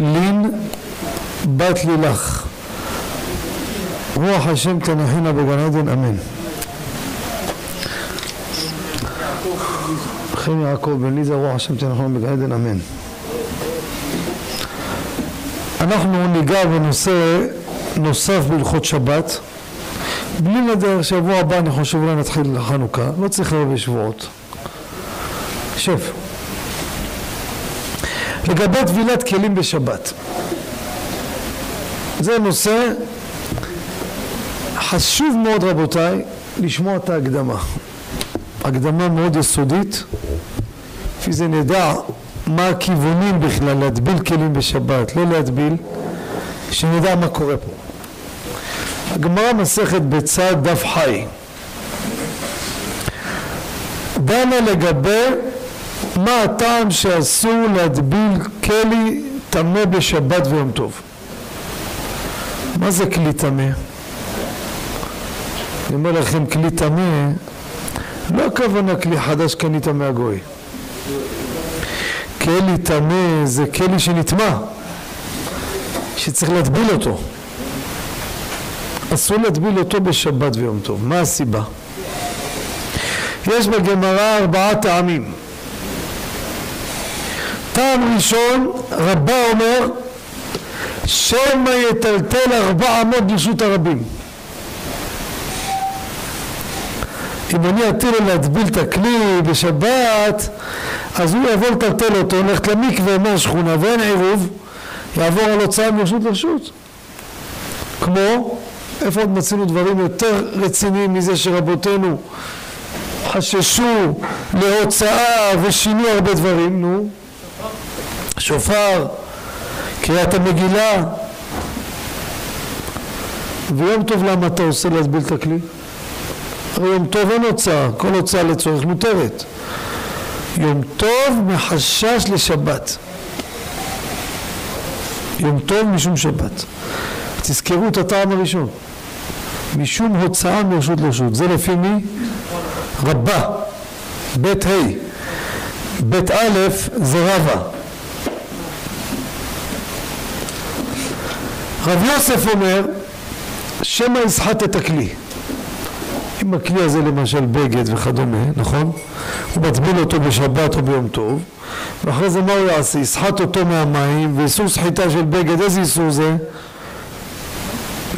לין בת לילך רוח השם תנחינה בגן עדן אמן חן יעקב בן ליזה רוח השם תנחינה בגן עדן אמן אנחנו ניגע בנושא נוסף בהלכות שבת בלי נדר, שבוע הבא אני חושב אולי נתחיל לחנוכה, לא צריך הרבה שבועות. שב. לגבי טבילת כלים בשבת. זה נושא חשוב מאוד רבותיי לשמוע את ההקדמה. הקדמה מאוד יסודית, לפי זה נדע מה הכיוונים בכלל להטביל כלים בשבת, לא להטביל, שנדע מה קורה פה. הגמרא מסכת בצד דף חי דנה לגבי מה הטעם שאסור להטביל כלי טמא בשבת ויום טוב מה זה כלי טמא? אני אומר לכם כלי טמא לא הכוונה כלי חדש קנית מהגוי כלי טמא זה כלי שנטמע שצריך להטביל אותו אסור להטביל אותו בשבת ויום טוב. מה הסיבה? יש בגמרא ארבעה טעמים. טעם ראשון, רבה אומר, שמא יטלטל ארבע אמות ברשות הרבים. אם אני אטיל לו להטביל את הכלי בשבת, אז הוא יבוא לטלטל אותו, הולכת למקווה מהשכונה ואין עירוב, יעבור על הוצאה מרשות לרשות. כמו איפה עוד מצאנו דברים יותר רציניים מזה שרבותינו חששו להוצאה ושינו הרבה דברים, נו, שופר, קריאת המגילה ויום טוב למה אתה עושה להסביל את הכלי? הרי יום טוב אין הוצאה, כל הוצאה לצורך מותרת. יום טוב מחשש לשבת. יום טוב משום שבת. תזכרו את הטעם הראשון. משום הוצאה מרשות לרשות. זה לפי מי? רבה. בית ה'. בית א' זה רבה. רב יוסף אומר שמא יסחט את הכלי. אם הכלי הזה למשל בגד וכדומה, נכון? הוא מטביל אותו בשבת או ביום טוב ואחרי זה מה הוא יעשה? יסחט אותו מהמים ואיסור סחיטה של בגד, איזה איסור זה?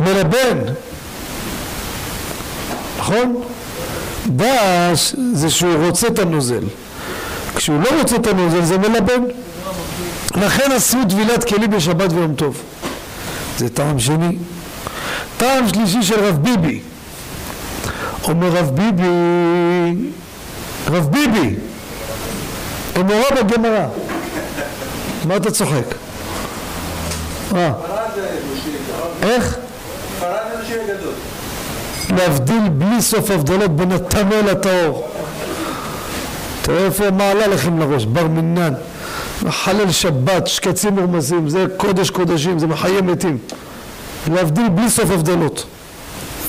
מלבן נכון? דש זה שהוא רוצה את הנוזל. כשהוא לא רוצה את הנוזל זה מלבן. לכן עשו טבילת כלי בשבת ויום טוב. זה טעם שני. טעם שלישי של רב ביבי. אומר רב ביבי, רב ביבי, אמורה בגמרא. מה אתה צוחק? מה? איך? להבדיל בלי סוף הבדלות בין הטמא לטהור. תראה איפה מעלה לכם לראש, בר מינן, מחלל שבת, שקצים מורמזים, זה קודש קודשים, זה מחיי מתים. להבדיל בלי סוף הבדלות.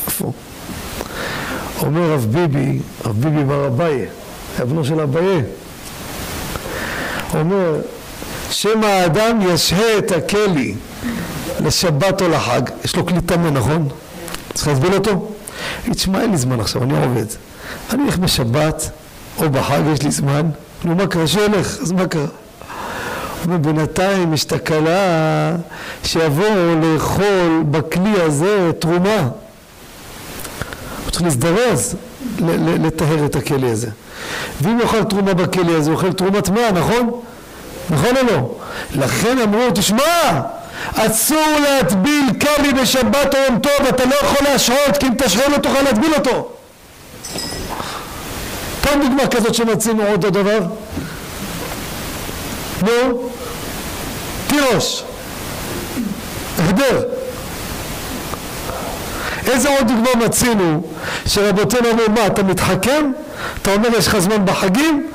איפה? אומר רב ביבי, רב ביבי בר אביי, אבנו של אביי, אומר שמא האדם ישהה את הכלי לשבת או לחג, יש לו כלי טמא, נכון? צריך להסביר אותו? תגיד, שמע, אין לי זמן עכשיו, אני עובד. אני הולך בשבת או בחג, יש לי זמן. נו, מה קרה? שילך, אז מה קרה? אומר, בינתיים יש תקלה שיבואו לאכול בכלי הזה תרומה. הוא צריך להזדרז לטהר את הכלי הזה. ואם הוא אוכל תרומה בכלי הזה, הוא אוכל תרומה טמאה, נכון? נכון או לא? לכן אמרו, תשמע, אסור להטביל כלי בשבת או יום טוב, אתה לא יכול להשרות, כי אם תשרה לא תוכל להטביל אותו. תן דוגמה כזאת שמצינו עוד הדבר. נו, תירוש, הגדר. איזה עוד דוגמה מצינו שרבותינו אמרו מה אתה מתחכם? אתה אומר יש לך זמן בחגים?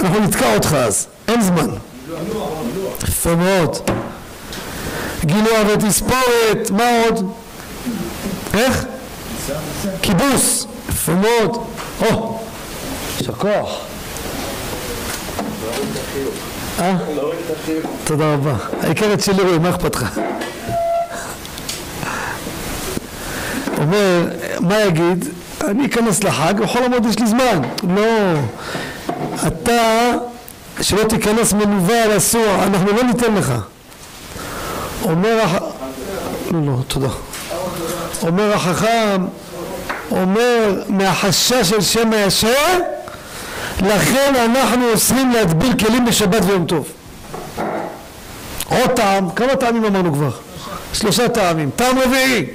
אנחנו נתקע אותך אז, אין זמן. יפה מאוד. גילוח ותספורת, מה עוד? איך? כיבוס, יפה מאוד. או, יישר כוח. אה? תודה רבה. העיקר אצל אלוהים, מה אכפת לך? אומר, מה יגיד? אני אכנס לחג, בכל המועד יש לי זמן. לא. אתה, שלא תיכנס מלווה על אסור, אנחנו לא ניתן לך. אומר הח... לא, לא, תודה. אומר החכם, אומר מהחשש של שם הישר, לכן אנחנו אוסרים להדביל כלים בשבת ויום טוב. עוד טעם, כמה טעמים אמרנו כבר? שלושה טעמים. טעם רביעי.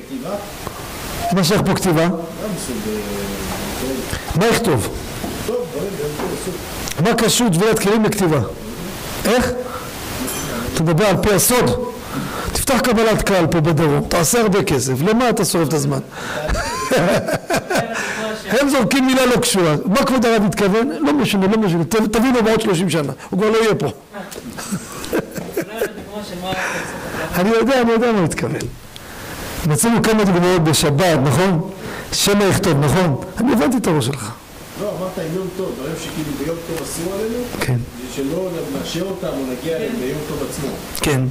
מה שייך פה כתיבה? מה יכתוב? מה קשור טבילת כלים לכתיבה? איך? אתה מדבר על פי הסוד? תפתח קבלת קהל פה בדרום, תעשה הרבה כסף, למה אתה שורף את הזמן? הם זורקים מילה לא קשורה, מה כבוד הרב התכוון? לא משנה, לא משנה, תבינו בעוד שלושים שנה, הוא כבר לא יהיה פה. אני יודע, אני יודע מה הוא התכוון. מצאנו כמה דוגמאות בשבת, נכון? שמא יכתוב, נכון? אני הבנתי את הראש שלך. לא, אמרת עם יום טוב, דברים שכאילו ביום טוב אסור עלינו? כן. שלא נאשר אותם או נגיע אליהם ביום טוב עצמו. כן.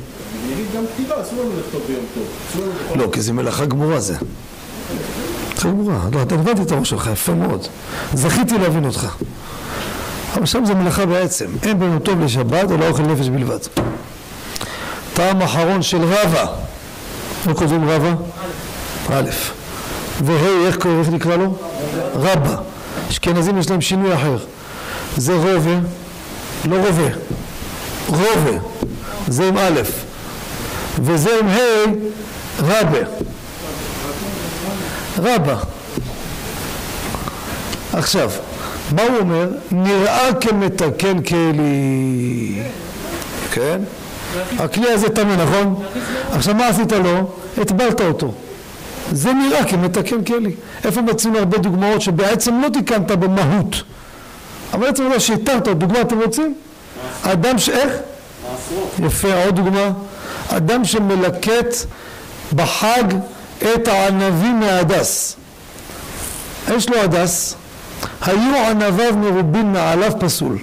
נגיד גם כתיבה, אסור לנו לכתוב ביום טוב. לא, כי זה מלאכה גמורה זה. גמורה. לא, אתה הבנתי את הראש שלך, יפה מאוד. זכיתי להבין אותך. אבל שם זה מלאכה בעצם. אין ביום טוב לשבת אלא אוכל נפש בלבד. טעם אחרון של רבא. לא כותבים רבא? א', וה', איך קוראים, איך נקרא לו? רבא. אשכנזים יש להם שינוי אחר. זה רובה, לא רובה, רובה, זה עם א', וזה עם ה', רבה. רבה. עכשיו, מה הוא אומר? נראה כמתקן כלי. כן? הכלי הזה טמא, נכון? עכשיו מה עשית לו? הטבלת אותו. זה נראה כמתקן כלי. איפה מצאנו הרבה דוגמאות שבעצם לא תיקנת במהות, אבל עצם זה שהתרת, דוגמה אתם רוצים? אדם ש... איך? יפה, עוד דוגמה. אדם שמלקט בחג את הענבים מהדס. יש לו הדס, היו ענביו מרובין מעליו פסול.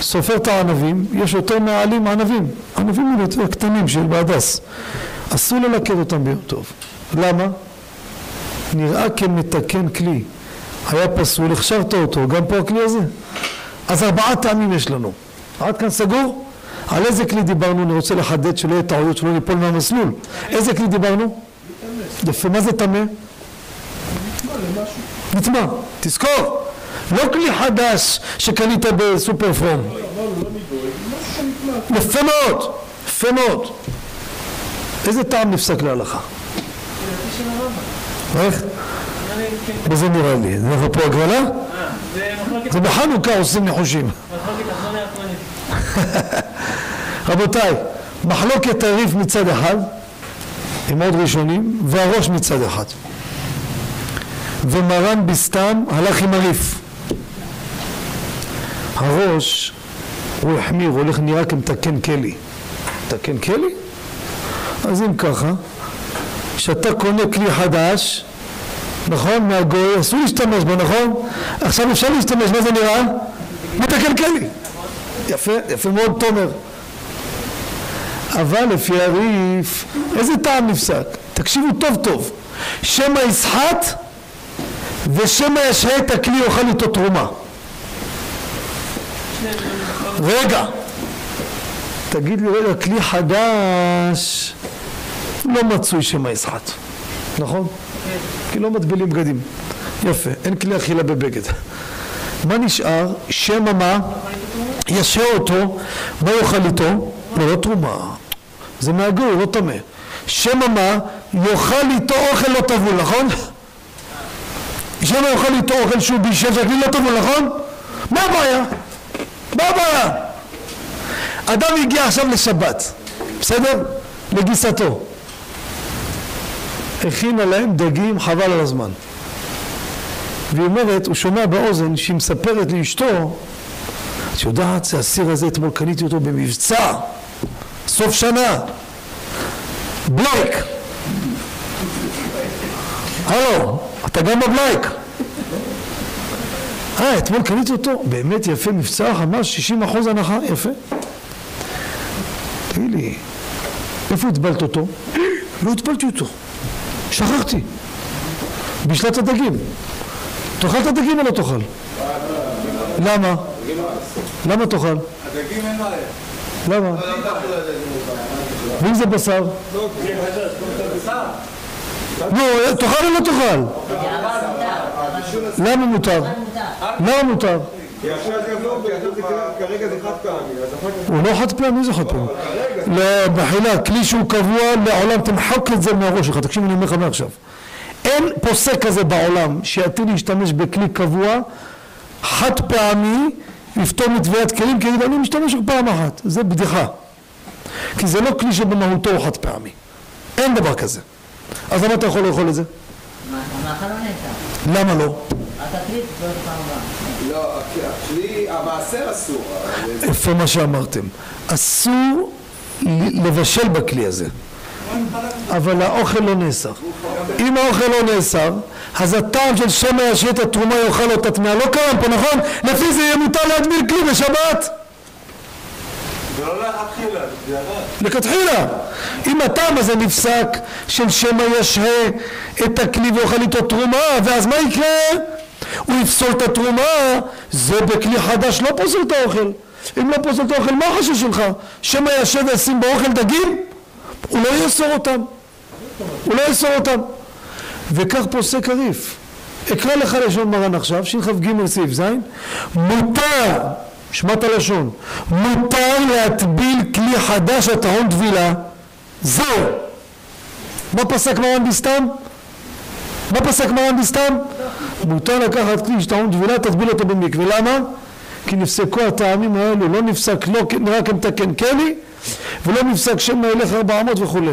סופר את הענבים, יש יותר מעלים ענבים, ענבים יותר קטנים של בהדס. אסור ללקט אותם ביום טוב. למה? נראה כמתקן כלי. היה פסול, הכשרת אותו, גם פה הכלי הזה. אז ארבעה טעמים יש לנו. עד כאן סגור? על איזה כלי דיברנו? אני רוצה לחדד שלא יהיה טעויות, שלא ניפול מהמסלול. איזה כלי דיברנו? יפה, מה זה טמא? נטמע, תזכור. לא כלי חדש שקנית בסופר פרום. יפה מאוד, יפה מאוד. איזה טעם נפסק להלכה? איך? וזה נראה לי? אנחנו פה הגרלה? זה בחנוכה עושים ניחושים. רבותיי, מחלוקת הריף מצד אחד, עם עוד ראשונים, והראש מצד אחד. ומרן בסתם הלך עם הריף. הראש, הוא החמיר, הוא הולך נראה כמתקן כלי. מתקן כלי? אז אם ככה, כשאתה קונה כלי חדש, נכון? מהגוי, אסור להשתמש בו, נכון? עכשיו אפשר להשתמש, מה זה נראה? מתקן כלי. יפה, יפה מאוד תומר. אבל לפי הריף, איזה טעם נפסק? תקשיבו טוב טוב. שמא יסחט ושמא ישרה את הכלי יאכל איתו תרומה. רגע, תגיד לי רגע, כלי חדש לא מצוי שמא יסחט, נכון? כי לא מטבילים בגדים. יפה, אין כלי אכילה בבגד. מה נשאר? שמא מה? ישרה אותו, מה יאכל איתו? לא, לא תרומה. זה מהגוי, לא טמא. שמא מה? יאכל איתו אוכל לא טבול, נכון? שמא יאכל איתו אוכל שהוא בישל שהכלי לא טבול, נכון? מה הבעיה? מה הבעיה? אדם הגיע עכשיו לשבת, בסדר? לגיסתו. הכינה להם דגים חבל על הזמן. והיא אומרת, הוא שומע באוזן שהיא מספרת לאשתו, את יודעת, זה הסיר הזה, אתמול קניתי אותו במבצע, סוף שנה, בלייק. הלו, אתה גם בבלייק. אה, אתמול קניתי אותו, באמת יפה, מבצע ממש 60 אחוז הנחה, יפה. לי, איפה הטבלת אותו? לא הטבלתי אותו, שכחתי. בשלת הדגים. תאכל את הדגים או לא תאכל? למה? למה תאכל? הדגים אין בעיה. למה? ואם זה בשר? נו, תאכל או לא תאכל? למה מותר? למה מותר? הוא לא חד פעמי, זה חד פעמי. לא, מחילה, כלי שהוא קבוע לעולם, תמחק את זה מהראש שלך, תקשיב, אני אומר לך מעכשיו. אין פוסק כזה בעולם שיתחיל להשתמש בכלי קבוע, חד פעמי, לפתור מטביעת כלים, כי יגיד, אני משתמש רק פעם אחת. זה בדיחה. כי זה לא כלי שבמהותו הוא חד פעמי. אין דבר כזה. אז למה אתה יכול לאכול את זה? לא. למה לא? הבאה. לא, הכלי, המעשר אסור. איפה מה שאמרתם. אסור ל- לבשל בכלי הזה. אבל האוכל לא נאסר. אם האוכל לא נאסר, אז הטעם של שמא את התרומה יאכל אותה טמאה לא קיים פה, נכון? לפי זה יהיה מותר להטביל כלי בשבת. לכתחילה. אם הטעם הזה נפסק של שמא ישרה את הכלי ויאכל איתו תרומה, ואז מה יקרה? הוא יפסול את התרומה, זה בכלי חדש לא פוסל את האוכל. אם לא פוסל את האוכל, מה החשש שלך? שמא ישב וישים באוכל דגים? הוא לא יאסור אותם. הוא לא יאסור אותם. וכך פוסק הריף. אקרא לך לשון מרן עכשיו, שכ"ג סעיף ז', מותר, שמע את הלשון, מותר להטביל כלי חדש הטעון טבילה, זהו. מה פסק מרן בסתם? מה פסק מרן בסתם? מותר לקחת כלי שטעון טבילה, תטביל אותו במקווה. למה? כי נפסקו הטעמים האלו, לא נפסק לא רק כמתקן כלי, ולא נפסק שמא ילך ארבע אמות וכולי.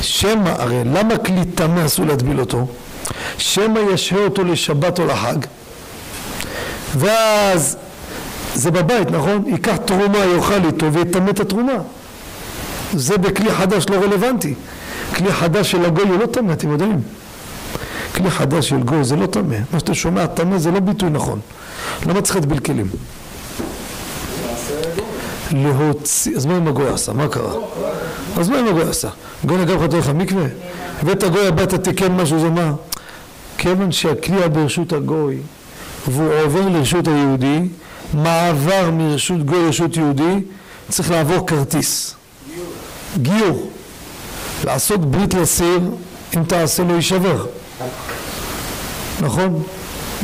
שמא, הרי למה כלי טמא אסור להטביל אותו? שמא ישהה אותו לשבת או לחג ואז זה בבית, נכון? ייקח תרומה, יאכל איתו ויטמא את התרומה זה בכלי חדש לא רלוונטי כלי חדש של הגוי הוא לא טמא, אתם יודעים כלי חדש של גוי זה לא טמא מה שאתה שומע טמא זה לא ביטוי נכון למה צריך להטביל כלים? להוציא, אז מה אם הגוי עשה? מה קרה? אז מה אם הגוי עשה? גוי נגע לך דרך המקווה? הבאת גוי הביתה תיקן משהו זה מה? כיוון שהכלי ברשות הגוי והוא עובר לרשות היהודי מעבר מרשות גוי לרשות יהודי צריך לעבור כרטיס גיור לעשות ברית לסיר אם תעשה לו יישבר נכון?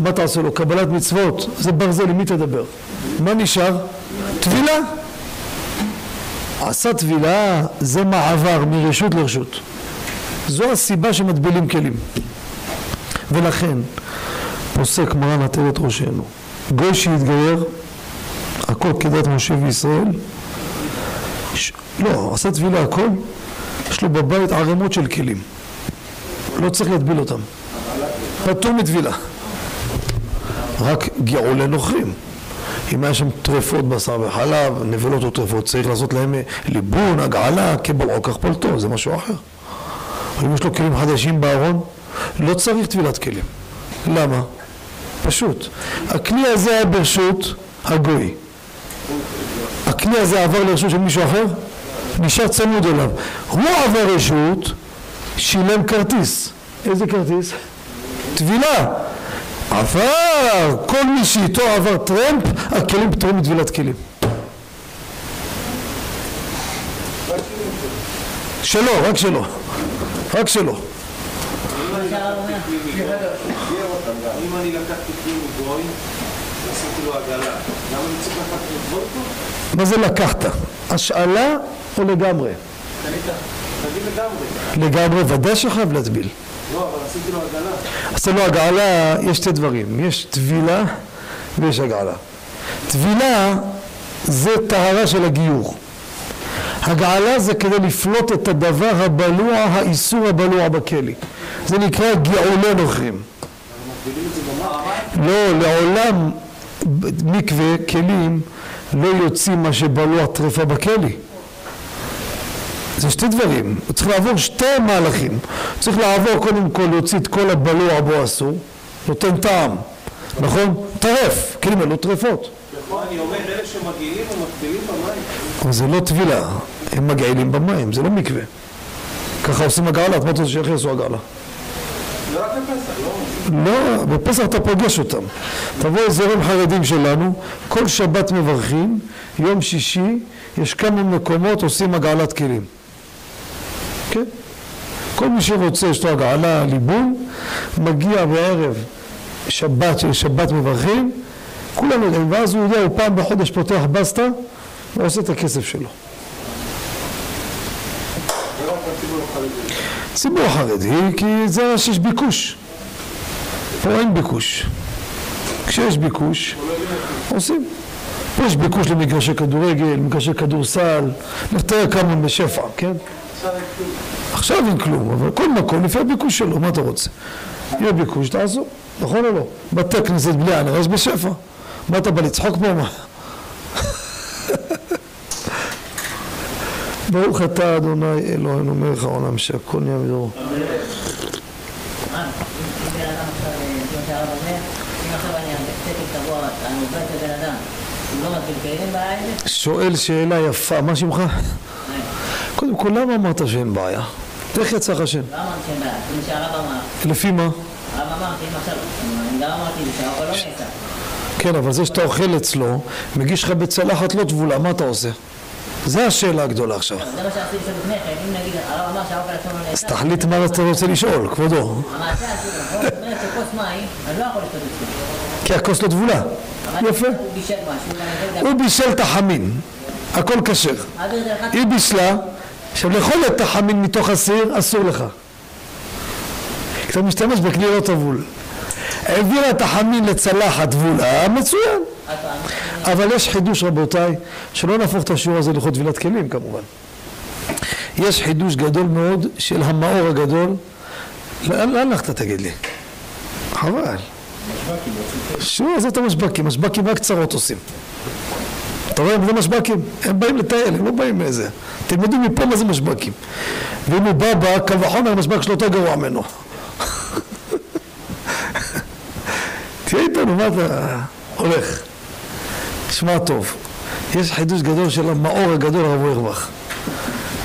מה תעשה לו? קבלת מצוות זה ברזל, עם מי תדבר? מה נשאר? טבילה עשה טבילה זה מעבר מרשות לרשות. זו הסיבה שמטבילים כלים. ולכן פוסק מרן עטרת ראשנו גוי שהתגייר הכל כדת משה וישראל. ש... לא, עשה טבילה הכל יש לו בבית ערימות של כלים. לא צריך להטביל אותם. פטור מטבילה. רק גאולי נוכרים אם היה שם טרפות בשר וחלב, נבלות או טרפות, צריך לעשות להם ליבון, הגעלה, כבלעו כך פולטו, זה משהו אחר. אם יש לו כלים חדשים בארון, לא צריך טבילת כלים. למה? פשוט. הכלי הזה היה ברשות הגוי. הכלי הזה עבר לרשות של מישהו אחר, נשאר צמוד אליו. הוא עבר רשות, שילם כרטיס. איזה כרטיס? טבילה. עבר, כל מי שאיתו עבר טרמפ, הכלים פטורים מטבילת כלים. שלו, רק שלו. רק שלו. מה שהרב אומר. אם אני לקחתי כלי מגוי, עשיתי לו עגלה, למה אני צריך לקחת לטבול אותו? מה זה לקחת? השאלה או לגמרי? לגמרי. לגמרי, ודאי שחייב להטביל. לא, אבל עשיתי לו עגלה. עשה לו הגעלה, יש שתי דברים, יש טבילה ויש הגעלה. טבילה זה טהרה של הגיור. הגעלה זה כדי לפלוט את הדבר הבלוע, האיסור הבלוע בכלי. זה נקרא גאולי נוכרים. לא, לעולם מקווה, כלים, לא יוצאים מה שבלוע טרפה בכלי. זה שתי דברים, הוא צריך לעבור שתי מהלכים. הוא צריך לעבור קודם כל להוציא את כל הבלוע בו אסור, נותן טעם, נכון? טרף, כלים אלו טרפות. אני אומר, אלה שמגיעים ומטבילים במים. אבל זה לא טבילה, הם מגעילים במים, זה לא מקווה. ככה עושים הגרלה, את מה אתה רוצה שאיך יעשו הגרלה? בפסח, לא? לא, בפסח אתה פוגש אותם. תבוא זרם חרדים שלנו, כל שבת מברכים, יום שישי, יש כמה מקומות עושים הגעלת כלים. כל מי שרוצה, יש לו הגעלה, ליבון, מגיע בערב שבת, שבת מברכים, כולם יודעים, ואז הוא יודע, הוא פעם בחודש פותח בסטה ועושה את הכסף שלו. ציבור חרדי, כי זה שיש ביקוש. פה אין ביקוש. כשיש ביקוש, עושים. פה יש ביקוש למגרשי כדורגל, מגרשי כדורסל, נפטר כמה בשפע, כן? עכשיו אין כלום. אבל כל מקום לפי הביקוש שלו, מה אתה רוצה? יהיה ביקוש, תעשו, נכון או לא? בתי כנסת בלי ענר יש בשפע. מה אתה בא לצחוק פה? מה? ברוך אתה אדוני אלוהינו מלך העולם שהכל נהיה זה? שואל שאלה יפה, מה שמך? קודם כל, למה אמרת שאין בעיה? איך יצא לך שם? לא אמרתי שאין בעיה, כמו שהרב אמר, לפי מה? הרב אמר שאם עכשיו, אני גם אמרתי שהאוכל לא נעשה. כן, אבל זה שאתה אוכל אצלו, מגיש לך בצלחת לא טבולה, מה אתה עושה? זה השאלה הגדולה עכשיו. זה מה לשאול לפני כן, אם נגיד, הרב אמר שהאוכל עצמו לא אז נעשה, תחליט מה אתה רוצה לשאול, כבודו. המעשה עשיתי? זאת אומרת שכוס מים, אני לא יכול לשתות את זה. כי הכוס לא טבולה. יפה. הוא בישל משהו, גם... הוא בישל את החמין, הכל כשר. היא בישלה, עכשיו לאכול את החמין מתוך הסיר, אסור לך. אתה משתמש בכלי לא טבול. העבירה את החמין לצלחת טבולה, מצוין. אבל יש חידוש רבותיי, שלא נהפוך את השיעור הזה לכבוד טבילת כלים כמובן. יש חידוש גדול מאוד של המאור הגדול. לאן הלכת תגיד לי? חבל. שוב, עזוב את המשבקים, משבקים רק צרות עושים. אתה רואה, זה משבקים, הם באים לטייל, הם לא באים מאיזה. תלמדו מפה מה זה משבקים. ואם הוא בא בה, קל וחומר, המשבק שלו יותר גרוע ממנו. תהיה איתנו, מה אתה הולך? שמע טוב, יש חידוש גדול של המאור הגדול הרב אוירבך.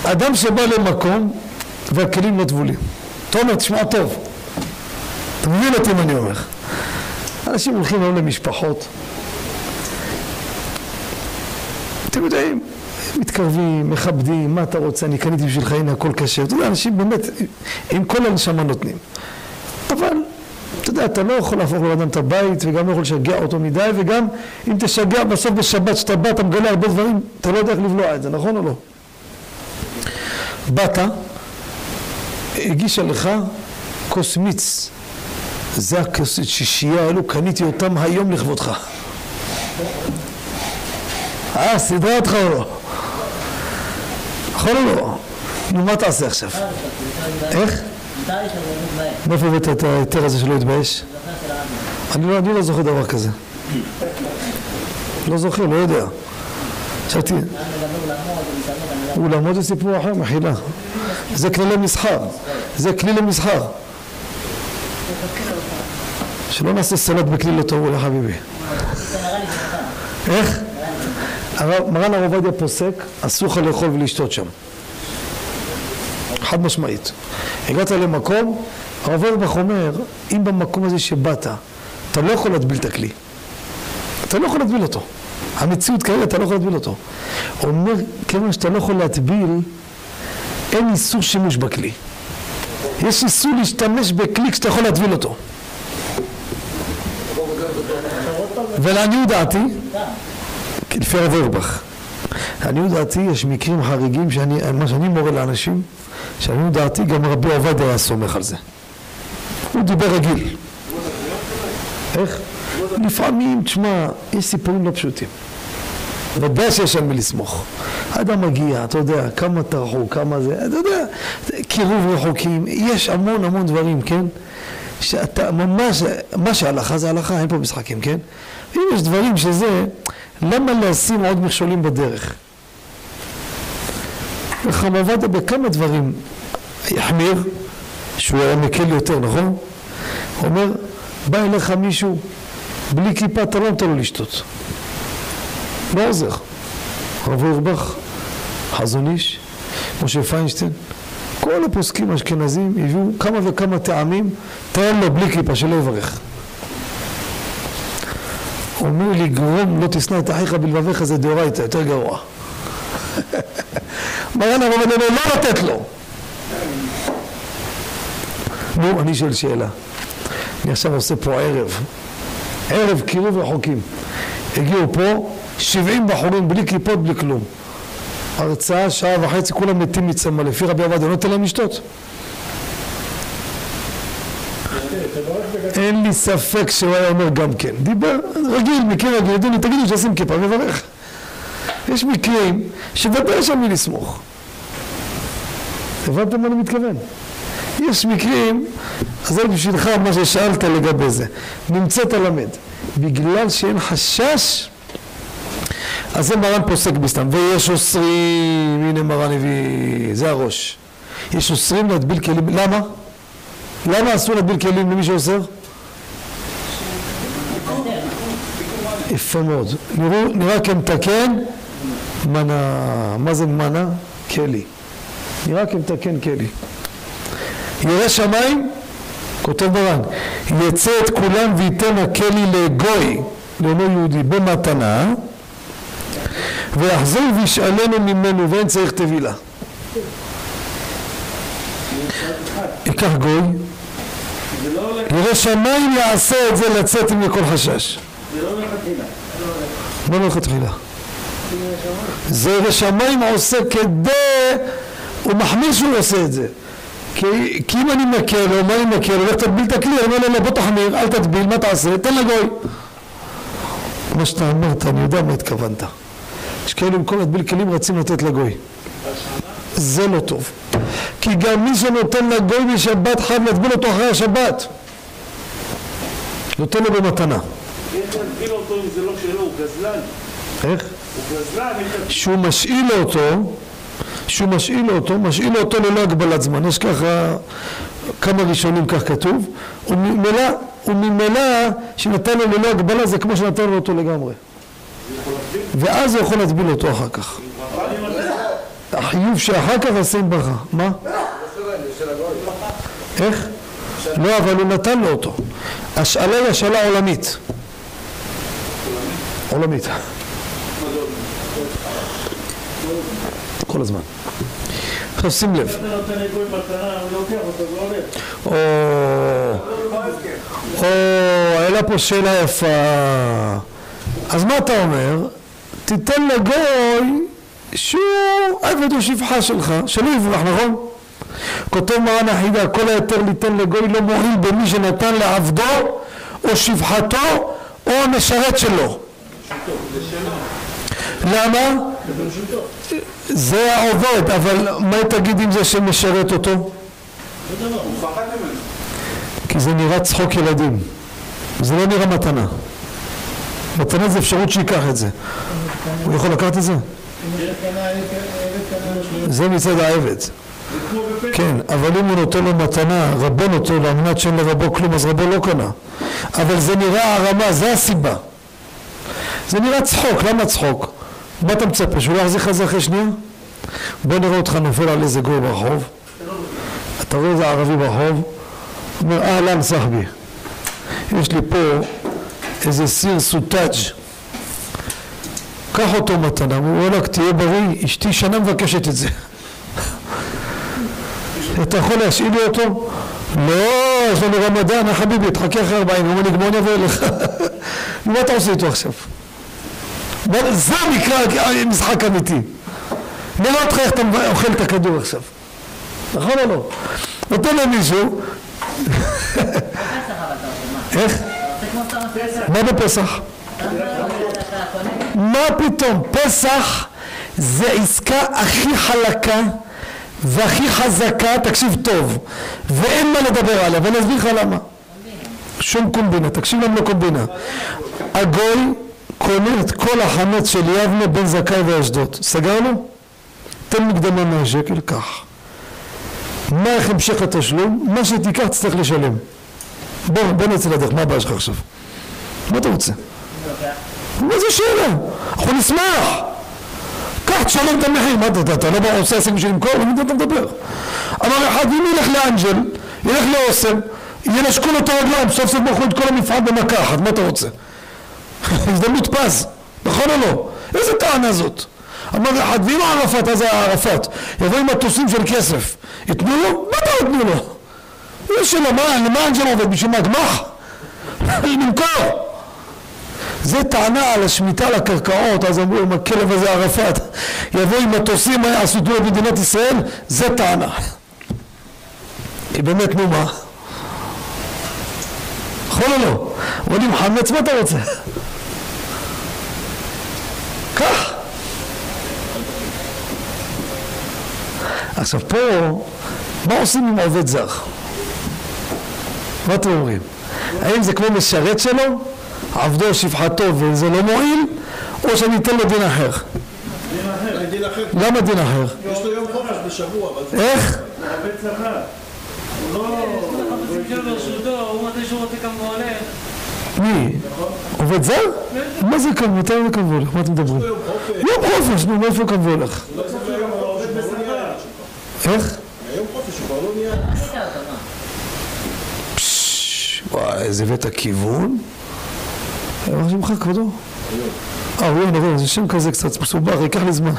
אדם שבא למקום והכלים לא טבולים. תומר, תשמע טוב. אתה מבין אותי מה אני אומר. אנשים הולכים היום למשפחות. אתם יודעים, מתקרבים, מכבדים, מה אתה רוצה, אני קניתי בשבילך, הנה הכל כשר. אתה יודע, אנשים באמת, עם כל הנשמה נותנים. אבל, אתה יודע, אתה לא יכול להפוך לבן אדם את הבית, וגם לא יכול לשגע אותו מדי, וגם אם תשגע בסוף בשבת, כשאתה בא, אתה מגלה הרבה דברים, אתה לא יודע איך לבלוע את זה, נכון או לא? באת, הגישה לך כוס מיץ. זה הכוסית שישייה האלו, קניתי אותם היום לכבודך. אה, סידרה אותך או לא? נכון או לא? נו, מה תעשה עכשיו? איך? מאיפה הבאת את ההיתר הזה שלא. אני לא, אני לא זוכר דבר כזה. לא זוכר, לא יודע. חשבתי, אולמות זה סיפור אחר, מחילה. זה כללי מסחר. זה כלי למסחר. שלא נעשה סלט בכלי לא טוב. איך? מרן הרב עובדיה פוסק, אסור לך לאכול ולשתות שם. חד משמעית. הגעת למקום, הרב אורבך אומר, אם במקום הזה שבאת, אתה לא יכול להטביל את הכלי. אתה לא יכול להטביל אותו. המציאות כרגע, אתה לא יכול להטביל אותו. הוא אומר, כיוון שאתה לא יכול להטביל, אין איסור שימוש בכלי. יש איסור להשתמש בכלי כשאתה יכול להטביל אותו. ולעניות דעתי, לפי הרב אורבך, לעניות דעתי יש מקרים חריגים שאני, מה שאני מורה לאנשים, שלעניות דעתי גם רבי עובדיה היה סומך על זה. הוא דיבר רגיל. איך? לפעמים, תשמע, יש סיפורים לא פשוטים. ודאי שיש על מי לסמוך. האדם מגיע, אתה יודע, כמה טרחו, כמה זה, אתה יודע, קירוב רחוקים, יש המון המון דברים, כן? שאתה ממש, מה שהלכה זה הלכה, אין פה משחקים, כן? אם יש דברים שזה, למה לשים עוד מכשולים בדרך? וחם עובדיה בכמה דברים החמיר, שהוא היה מקל יותר, נכון? הוא אומר, בא אליך מישהו בלי כיפה, אתה לא נותן לו לשתות. לא עוזר. הרב אורבך, חזון איש, משה פיינשטיין, כל הפוסקים האשכנזים הביאו כמה וכמה טעמים, תאר לו בלי כיפה שלא יברך. אומר לי גרום לא תשנא את אחיך בלבביך זה דאורייתא, יותר גרוע. מרן הרב אדוני לא לתת לו. נו, אני שואל שאלה. אני עכשיו עושה פה ערב. ערב קירוב רחוקים. הגיעו פה 70 בחורים בלי כיפות, בלי כלום. הרצאה, שעה וחצי, כולם מתים מצמא. לפי רבי עובדיה, לא נותן להם לשתות. אין לי ספק שהוא היה אומר גם כן. דיבר, רגיל, מקרה רגיל, יודעים לי, תגידו שעושים כיפה, מברך. יש מקרים שוודאי יש על מי לסמוך. הבנתם מה אני מתכוון? יש מקרים, אז זה בשבילך מה ששאלת לגבי זה. נמצאת למד. בגלל שאין חשש, אז זה מרן פוסק בסתם. ויש אוסרים, הנה מרן הביא, זה הראש. יש אוסרים להטביל כלים, למה? למה אסור להטביל כלים למי שאוסר? יפה מאוד. נראה כמתקן מנה. מה זה מנה? כלי. נראה כמתקן כלי. ירא שמיים, כותב מרן, יצא את כולם וייתן הכלי לגוי, לאינו יהודי, במתנה, ויחזור וישאלנו ממנו ואין צריך טבילה. ייקח גוי, ירא שמיים יעשה את זה לצאת עם כל חשש. זה לא מלכתחילה. לא מלכתחילה. זה ירא שמיים עושה כדי, הוא מחמיר שהוא עושה את זה. כי, כי אם אני מקל לו, מה אני מקל לו? לך תטביל את הכלי, אני אומר לו, לא, בוא תחמיר, אל תטביל, מה תעשה? תן לגוי. מה שאתה אמרת, אני יודע מה התכוונת. יש כאלה במקום להטביל כלים רצים לתת לגוי. זה לא טוב. כי גם מי שנותן לגוי בשבת חייב להטביל אותו אחרי השבת. נותן לו במתנה. איך להגביל אותו אם זה לא שלו, הוא גזלן. איך? הוא גזלן, שהוא משאיל לו אותו, שהוא משאיל לו אותו, משאיל אותו ללא הגבלת זמן. יש ככה כמה ראשונים כך כתוב, וממילא, וממילא שנתן לו ללא הגבלה זה כמו שנתן לו אותו לגמרי. ואז הוא יכול להטביל אותו אחר כך. החיוב שאחר כך עושה עם ברכה. מה? איך? לא, אבל הוא נתן לו אותו. השאלה היא השאלה עולמית. עולמית. כל הזמן. עכשיו שים לב. או, או, העלה פה שאלה יפה. אז מה אתה אומר? תיתן לגוי שהוא עבד או שפחה שלך, שלא יברח, נכון? כותב מרן החידה, כל היתר ליתן לגוי לא מועיל במי שנתן לעבדו או שפחתו או המשרת שלו. למה? זה העובד, אבל מה תגיד עם זה שמשרת אותו? כי זה נראה צחוק ילדים. זה לא נראה מתנה. מתנה זה אפשרות שייקח את זה. הוא יכול לקחת את זה? זה מצד העבד. כן, אבל אם הוא נותן לו מתנה, רבו נותן לו, על מנת שאין לרבו כלום, אז רבו לא קנה. אבל זה נראה הרמה, זה הסיבה. זה נראה צחוק, למה צחוק? מה אתה מצפה, שהוא לא יחזיר לך אחרי שנייה? בוא נראה אותך נופל על איזה גוי ברחוב. אתה רואה איזה ערבי ברחוב, אומר, אהלן סחבי, יש לי פה איזה סיר סוטאג' קח אותו מתנה, הוא אומר, וואלכ, תהיה בריא, אשתי שנה מבקשת את זה. אתה יכול להשאיל לי אותו? לא, יש לנו רמדאן, יא חביבי, תחכה אחרי ארבעים יום, אני גמור יבוא אליך. מה אתה עושה איתו עכשיו? בוא, זה נקרא משחק אמיתי. נראה אותך איך אתה אוכל את הכדור עכשיו. נכון או לא? נותן למישהו? איך? מה בפסח? מה פתאום? פסח זה עסקה הכי חלקה והכי חזקה, תקשיב טוב, ואין מה לדבר עליה, ואני אסביר לך למה. שום קומבינה, תקשיב למה לא קומבינה. הגוי קונה את כל החמץ של יבנה בין זכאי ואשדוד. סגרנו? תן מקדמה 100 שקל, קח. מה איך המשך התשלום? מה שתיקח תצטרך לשלם. בוא, בוא נצא לדרך, מה הבעיה שלך עכשיו? מה אתה רוצה? מה זה שאלה? אנחנו נשמח. קח, תשלם את המחיר, מה אתה, אתה לא עושה עסק בשביל למכור? למי אתה מדבר? אמר אחד, אם ילך לאנג'ל, ילך לאוסם, ינשקו לו את הרגליים, סוף סוף מכרו את כל המפעל במכה אחת, מה אתה רוצה? הזדמנות פז, נכון או לא? איזה טענה זאת? אמר אחד, ואם ערפאת, אז ערפאת, יבוא עם מטוסים של כסף, ייתנו לו? מה אתה ייתנו לו? זה שלו, מה, למה אנג'ל עובד? בשביל מה, גמח? למכור. זה טענה על השמיטה על הקרקעות, אז אמרו עם הכלב הזה ערפאת, יבוא עם מטוסים, מה יעשו דו במדינת ישראל? זה טענה. כי באמת, נו מה? נכון או לא? אומרים חמץ, מה אתה רוצה? קח. עכשיו פה, מה עושים עם עובד זר? מה אתם אומרים? האם זה כמו משרת שלו? עבדו שפחתו וזה לא מועיל? או שאני אתן לו דין אחר? דין אחר. למה דין אחר? יש לו יום חופש בשבוע, אבל זה איך? הוא לא... הוא הוא הולך. מי? עובד זר? מה זה כאן? מתי זה כאן והולך? מה אתם מדברים? יום חופש. יום חופש, נו, מאיפה כאן והולך? לא הוא. איך? היום חופש הוא כבר לא נהיה. מה? וואי, איזה הבאת כיוון. איך שמך כבודו? אוריון, אוריון, זה שם כזה קצת מסובך, ייקח לי זמן.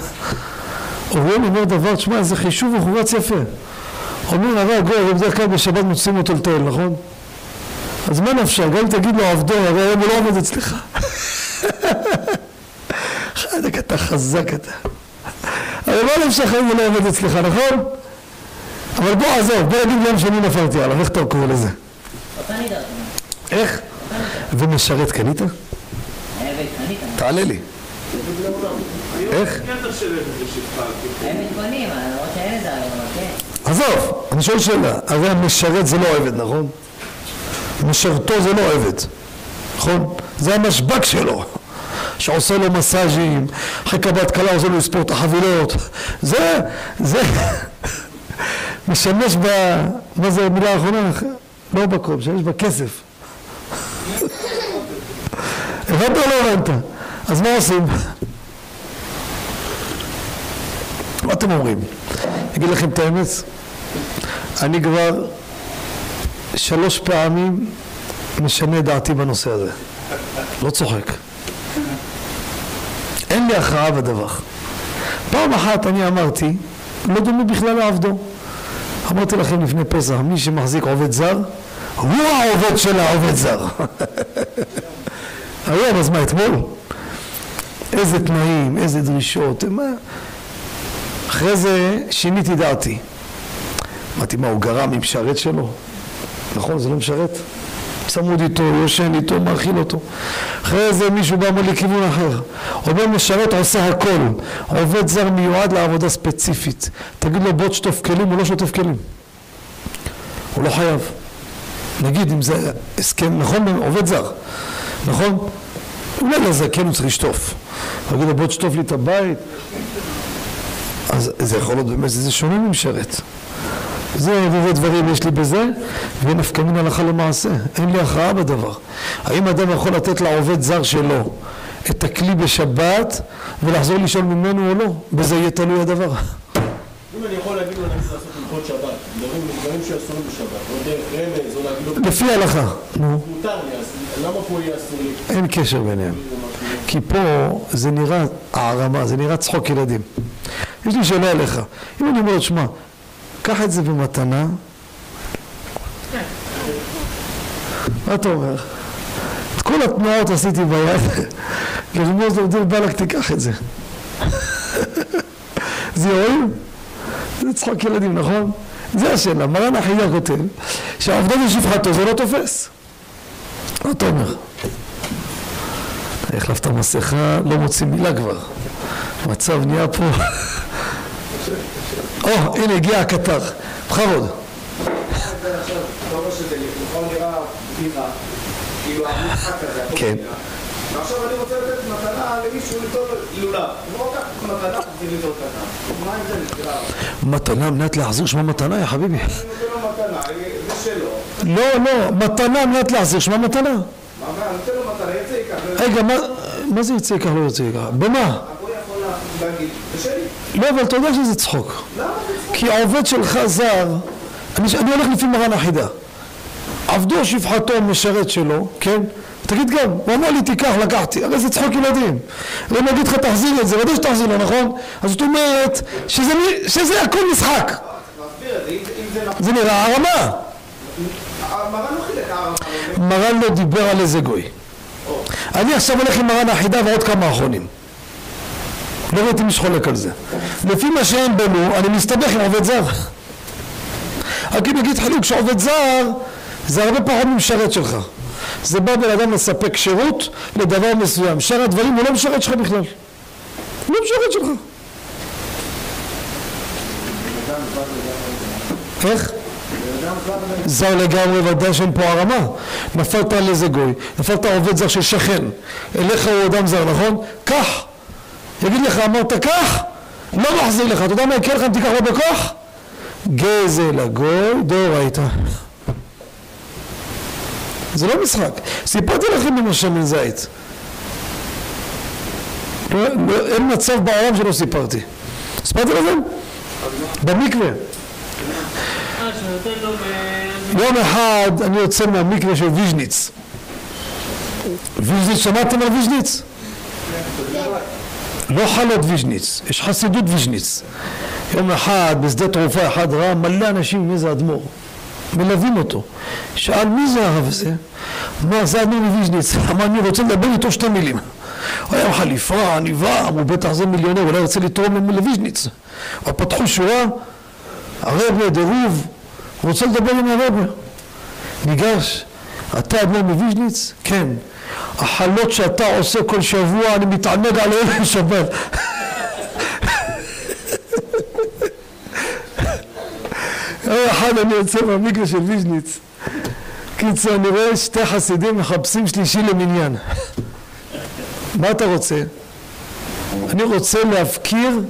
אוריון אומר דבר, תשמע, איזה חישוב וחורץ יפה. אומר הרב גוי, בדרך כלל בשבת מוצאים אותו לטייל, נכון? אז מה נפשך? גם אם תגיד לו עבדו, הרי היום הוא לא עובד אצלך. חדק, אתה חזק אתה. הרי מה נפשך אם הוא לא עובד אצלך, נכון? אבל בוא, עזוב, בוא נגיד יום שני נפלתי עליו, איך אתה קורא לזה? איך? ומשרת קנית? תעלה לי. איך? עזוב, אני שואל שאלה, הרי המשרת זה לא עבד, נכון? משרתו זה לא עבד, נכון? זה המשבק שלו, שעושה לו מסאז'ים, אחרי קבלת קלה עושה לו לספור את החבילות, זה, זה משמש ב... מה זה המילה האחרונה? לא בקום, משמש בכסף. הבנת או לא הבנת? אז מה עושים? מה אתם אומרים? אגיד לכם את האמת, אני כבר שלוש פעמים משנה דעתי בנושא הזה. לא צוחק. אין לי הכרעה בדבר. פעם אחת אני אמרתי, לא דומה בכלל לעבדו. אמרתי לכם לפני פסח, מי שמחזיק עובד זר, הוא העובד של העובד זר. היום, אז מה, אתמול? איזה תנאים, איזה דרישות, מה... אחרי זה שיניתי דעתי. אמרתי, מה, הוא גרם עם משרת שלו? נכון, זה לא משרת? צמוד איתו, יושן איתו, מאכיל אותו. אחרי זה מישהו בא אומר לי כיוון אחר. אומר משרת עושה הכל. עובד זר מיועד לעבודה ספציפית. תגיד לו בוא תשטוף כלים, הוא לא שוטף כלים. הוא לא חייב. נגיד אם זה הסכם, נכון? עובד זר. נכון? אולי לזקן הוא צריך לשטוף. תגיד לו בוא תשטוף לי את הבית. אז זה יכול להיות באמת, זה שונה ממשרת. זה ובו דברים יש לי בזה, ונפקא מן הלכה למעשה. אין לי הכרעה בדבר. האם אדם יכול לתת לעובד זר שלו את הכלי בשבת ולחזור לשאול ממנו או לא? בזה יהיה תלוי הדבר. אם אני יכול להגיד לו נגיד לעשות הלכות שבת, דברים דברים שאסורים בשבת, או דרך רמז, או להגיד לו לפי ההלכה. נו, מותר לי, אז למה פה יהיה אסור לי? אין קשר ביניהם. כי פה זה נראה הערמה, זה נראה צחוק ילדים. יש לי שאלה אליך. אם אני אומר, שמע, קח את זה במתנה, מה אתה אומר? את כל התנועות עשיתי ביד, לרמוז לעובדים בלק תיקח את זה. זה יועיל? זה צחוק ילדים, נכון? זה השאלה. מרן החידה כותב שהעובדה בשפחתו זה לא תופס. מה אתה אומר? החלפת מסכה, לא מוציא מילה כבר. המצב נהיה פה... או, הנה הגיע הקטר. בכבוד. כאילו כן. נראה. ועכשיו אני רוצה לתת מתנה למישהו ליטול לולב. לא לקח מתנה ליטול קטן. מה? אני מתנה על מנת להחזיר שמה מתנה, יא חביבי. נותן לו מתנה, זה שלו. לא, לא, מתנה על מנת להחזיר שמה מתנה. אני יצא ייקח. רגע, מה, זה יצא ככה לא יוצא ככה? במה? זה. לא, אבל אתה יודע שזה צחוק. זה? כי העובד שלך זר, אני, אני הולך לפי מרן החידה. עבדו שפחתו משרת שלו, כן? תגיד גם, הוא אמר לי תיקח, לקחתי, הרי זה צחוק ילדים. הרי אני אגיד לך תחזיר את זה, ודאי שתחזיר לו, נכון? אז זאת אומרת שזה, שזה הכל משחק. זה, נראה הרמה. לא. מרן לא דיבר על איזה גוי. אני עכשיו הולך עם מרן החידה ועוד כמה אחרונים. לא ראיתי מי שחולק על זה. לפי מה שהם בנו, אני מסתבך עם עובד זר. רק אם נגיד חילוק שעובד זר, זה הרבה פחות ממשרת שלך. זה בא בן אדם לספק שירות לדבר מסוים. שאר הדברים הוא לא משרת שלך בכלל. הוא לא משרת שלך. איך? זר לגמרי ודאי שאין פה הרמה נפלת על איזה גוי נפלת עובד זר של שכן אליך הוא אדם זר נכון? קח יגיד לך אמרת קח לא מחזיר לך אתה יודע מה יקרה לך אם תיקח לו בכוח? גזל הגוי דאורייתא זה לא משחק סיפרתי לכם עם השמן זית לא, לא, אין מצב בעולם שלא סיפרתי סיפרתי לכם? במקווה. יום אחד אני יוצא מהמקווה של ויז'ניץ. ויז'ניץ, שמעתם על ויז'ניץ? לא חלות ויז'ניץ, יש חסידות ויז'ניץ. יום אחד בשדה תעופה אחד ראה מלא אנשים עם איזה אדמו"ר. מלווים אותו. שאל מי זה הרב הזה? אמר זה אדמו"ר מוויז'ניץ. אמר אני רוצה לדבר איתו שתי מילים. הוא היה עם חליפה, עניבה, הוא בטח זה מיליונר, אולי רוצה לתרום לוויז'ניץ. אבל פתחו שורה, הרבה דירוב, הוא רוצה לדבר עם הרב. ניגש, אתה אדמו"ר מוויז'ניץ? כן. החלות שאתה עושה כל שבוע, אני מתענג עליהן בשבת. יום אחד אני יוצא מהמקווה של ויז'ניץ. קיצור, אני רואה שתי חסידים מחפשים שלישי למניין. מה אתה רוצה? אני רוצה להפקיר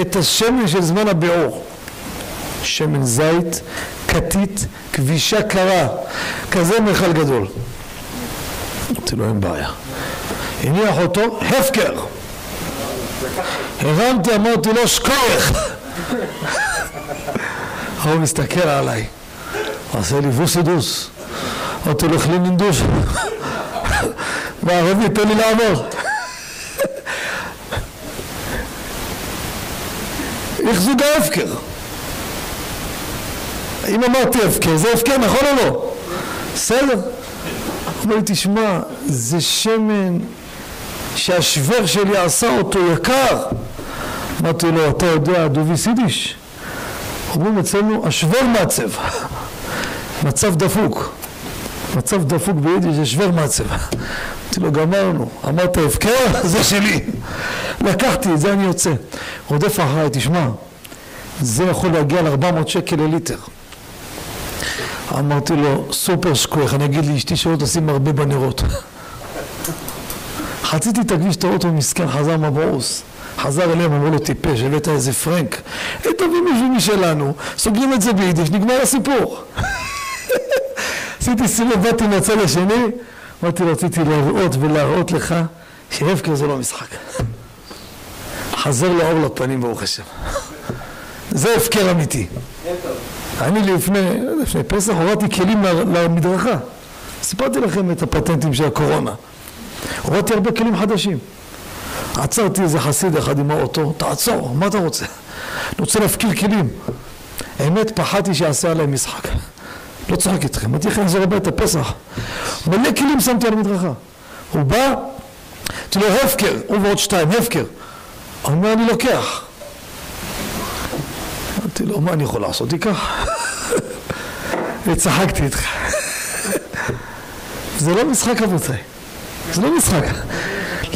את השמן של זמן הביעור. שמן זית, כתית, כבישה קרה, כזה מכל גדול. אמרתי לו, אין בעיה. הניח אותו, הפקר. הרמתי, אמרתי לו, שכוח. הוא מסתכל עליי, עושה לי ווסידוס. אמרתי לו, אוכלים נינדוש. והרב ייתן לי לעבור. איך זוג ההפקר? אם אמרתי הפקר, זה הפקר, נכון או לא? בסדר. אומר לי, תשמע, זה שמן שהשוור שלי עשה אותו יקר. אמרתי לו, אתה יודע דובי אומרים אצלנו, השוור מעצב. מצב דפוק. מצב דפוק ביידיש זה שוור מעצב. אמרתי לו, גמרנו. אמרת הפקר? זה שלי. לקחתי את זה, אני יוצא. רודף אחריי, תשמע, זה יכול להגיע ל-400 שקל לליטר. אמרתי לו, סופר שכוח, אני אגיד לאשתי שלא תשים הרבה בנרות. חציתי את הכביש, את האוטו מסכן, חזר מבעוס. חזר אליהם, אמרו לו, טיפש, הבאת איזה פרנק. אה, תביא מישהו משלנו, סוגרים את זה ביידיש, נגמר הסיפור. עשיתי סיבוב, באתי מהצד השני, אמרתי לו, רציתי להראות ולהראות לך שהפקר זה לא משחק. חזר לו אור לפנים, ברוך השם. זה הפקר אמיתי. אני לפני, לפני פסח הורדתי כלים למדרכה. סיפרתי לכם את הפטנטים של הקורונה. הורדתי הרבה כלים חדשים. עצרתי איזה חסיד אחד עם האוטו, תעצור, מה אתה רוצה? אני רוצה להפקיר כלים. האמת, פחדתי שיעשה עליהם משחק. לא צוחק איתכם, אמרתי לכם לחזור הביתה, פסח. מלא כלים שמתי על המדרכה. הוא בא, אמרתי לו, הפקר, הוא ועוד שתיים, הפקר. הוא אומר, אני לוקח. אמרתי לו, מה אני יכול לעשות? תיקח. וצחקתי איתך. זה לא משחק רבותיי. זה לא משחק.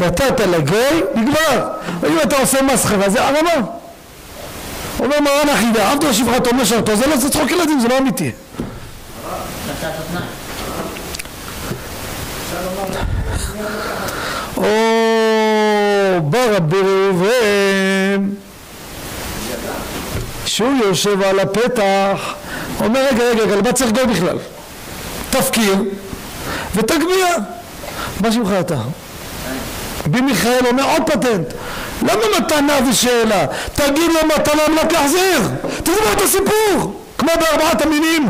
נתת לגוי, נגמר. אם אתה עושה מסחרה, זה הרמה. אומר מרן החידה, עבדו שפחתו משרתו, זה לא זה צחוק ילדים, זה לא אמיתי. או, בא רבי ראובן, שהוא יושב על הפתח, אומר רגע רגע רגע, למה צריך גוי בכלל? תפקיר ותגביה. מה שמך אתה? רבי מיכאל אומר עוד פטנט, למה מתנה ושאלה? תגיד לו מתנה על מנת להחזיר, תגמור את הסיפור, כמו בארבעת המינים.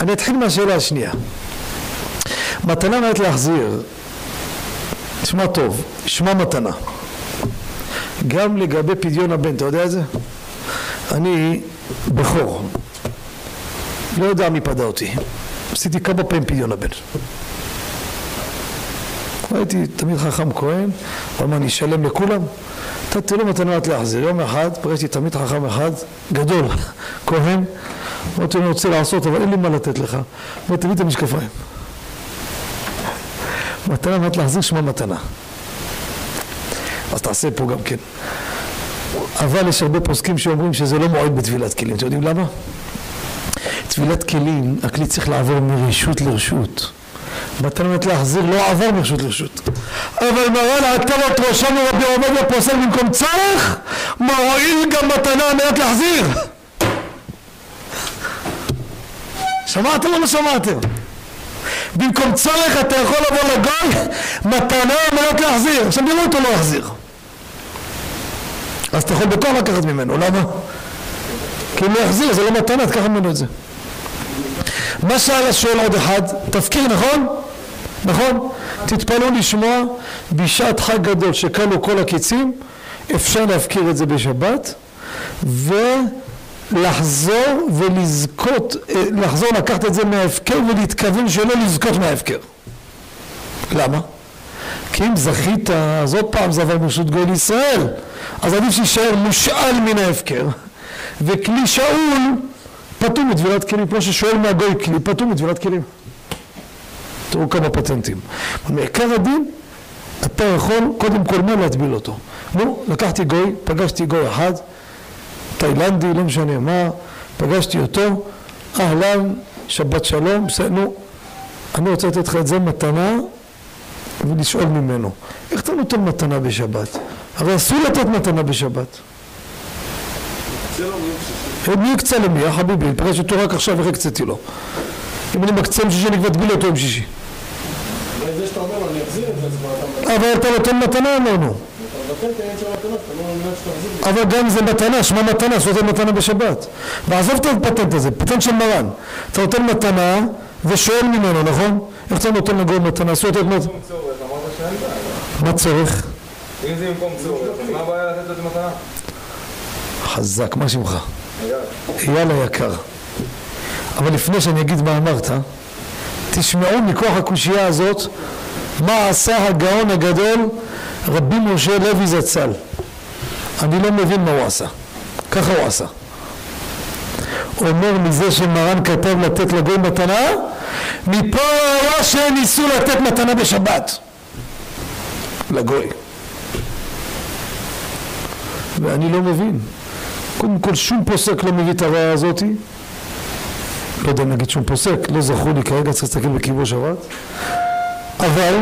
אני אתחיל מהשאלה השנייה. מתנה מנת להחזיר, תשמע טוב, שמע מתנה. גם לגבי פדיון הבן, אתה יודע את זה? אני בכור, לא יודע מי פדה אותי, עשיתי כמה פעמים פדיון הבן. הייתי תמיד חכם כהן, הוא אמר אני אשלם לכולם, נתתי לו מתנה רק להחזיר. יום אחד פגשתי תמיד חכם אחד, גדול, כהן, אמרתי לו אני רוצה לעשות אבל אין לי מה לתת לך, אמר תביא את המשקפיים. מתנה אמרת להחזיר שמה מתנה. אז תעשה פה גם כן. אבל יש הרבה פוסקים שאומרים שזה לא מועד בטבילת כלים. אתם יודעים למה? טבילת כלים, הכלי צריך לעבור מרשות לרשות. מתנת להחזיר לא עבר מרשות לרשות. אבל מרן עטר את ראשנו רבי עובדיה פוסל במקום צורך, מה הועיל גם מתנה על מנת להחזיר? שמעתם או לא שמעתם? במקום צורך אתה יכול לבוא לגוי, מתנה על מנת להחזיר. עכשיו נראה אותו לא יחזיר. אז אתה יכול בכוח לקחת ממנו, למה? כי אם לא יחזיר זה לא מתנה, תקח ממנו את זה. מה שאל השואל עוד אחד? תפקיר, נכון? נכון? תתפלאו לשמוע בשעת חג גדול שכלו כל הקיצים אפשר להפקיר את זה בשבת ולחזור ולזכות, אה, לחזור לקחת את זה מההפקר ולהתכוון שלא לזכות מההפקר. למה? כי אם זכית, אז עוד פעם זה עבר ברשות גוי לישראל, אז עדיף שיישאר מושאל מן ההפקר, וכלי שאול פטור מטבילת כלים, כמו ששואל מהגוי כלי, פטור מטבילת כלים. תראו כמה פטנטים. מעיקר הדין, אתה יכול קודם כל מה להטביל אותו. נו, לקחתי גוי, פגשתי גוי אחד, תאילנדי, לא משנה מה, פגשתי אותו, אהלן, שבת שלום, נו, אני רוצה לתת לך את זה מתנה ולשאול ממנו, איך אתה נותן מתנה בשבת? הרי אסור לתת מתנה בשבת. מי יקצה למי, יא חביבי, אני פגש אותו רק עכשיו, איך הקציתי לו? אם אני מקצה עם שישי, אני כבר אטביל אותו עם שישי. אבל אתה נותן מתנה, אמרנו. לא. אבל גם זה מתנה, שמע מתנה, שאתה נותן מתנה בשבת. ועזוב את הפטנט הזה, פטנט של מרן. אתה נותן מתנה ושואל ממנו, נכון? איך אתה נותן לגוי מתנה? אסור לתת מתנה. מה צורך? אם זה במקום צורך, מה הבעיה לתת לזה מתנה? חזק, מה שמך? אייל. היקר. אבל לפני שאני אגיד מה אמרת, תשמעו מכוח הקושייה הזאת מה עשה הגאון הגדול רבי משה לוי זצ"ל. אני לא מבין מה הוא עשה. ככה הוא עשה. הוא אומר מזה שמרן כתב לתת לגוי מתנה, מפה היה שניסו לתת מתנה בשבת. לגוי. ואני לא מבין. קודם כל שום פוסק לא מביא את הראיה הזאתי לא יודע אם נגיד שום פוסק, לא זכור לי כרגע, צריך להסתכל בכיבוש שבת אבל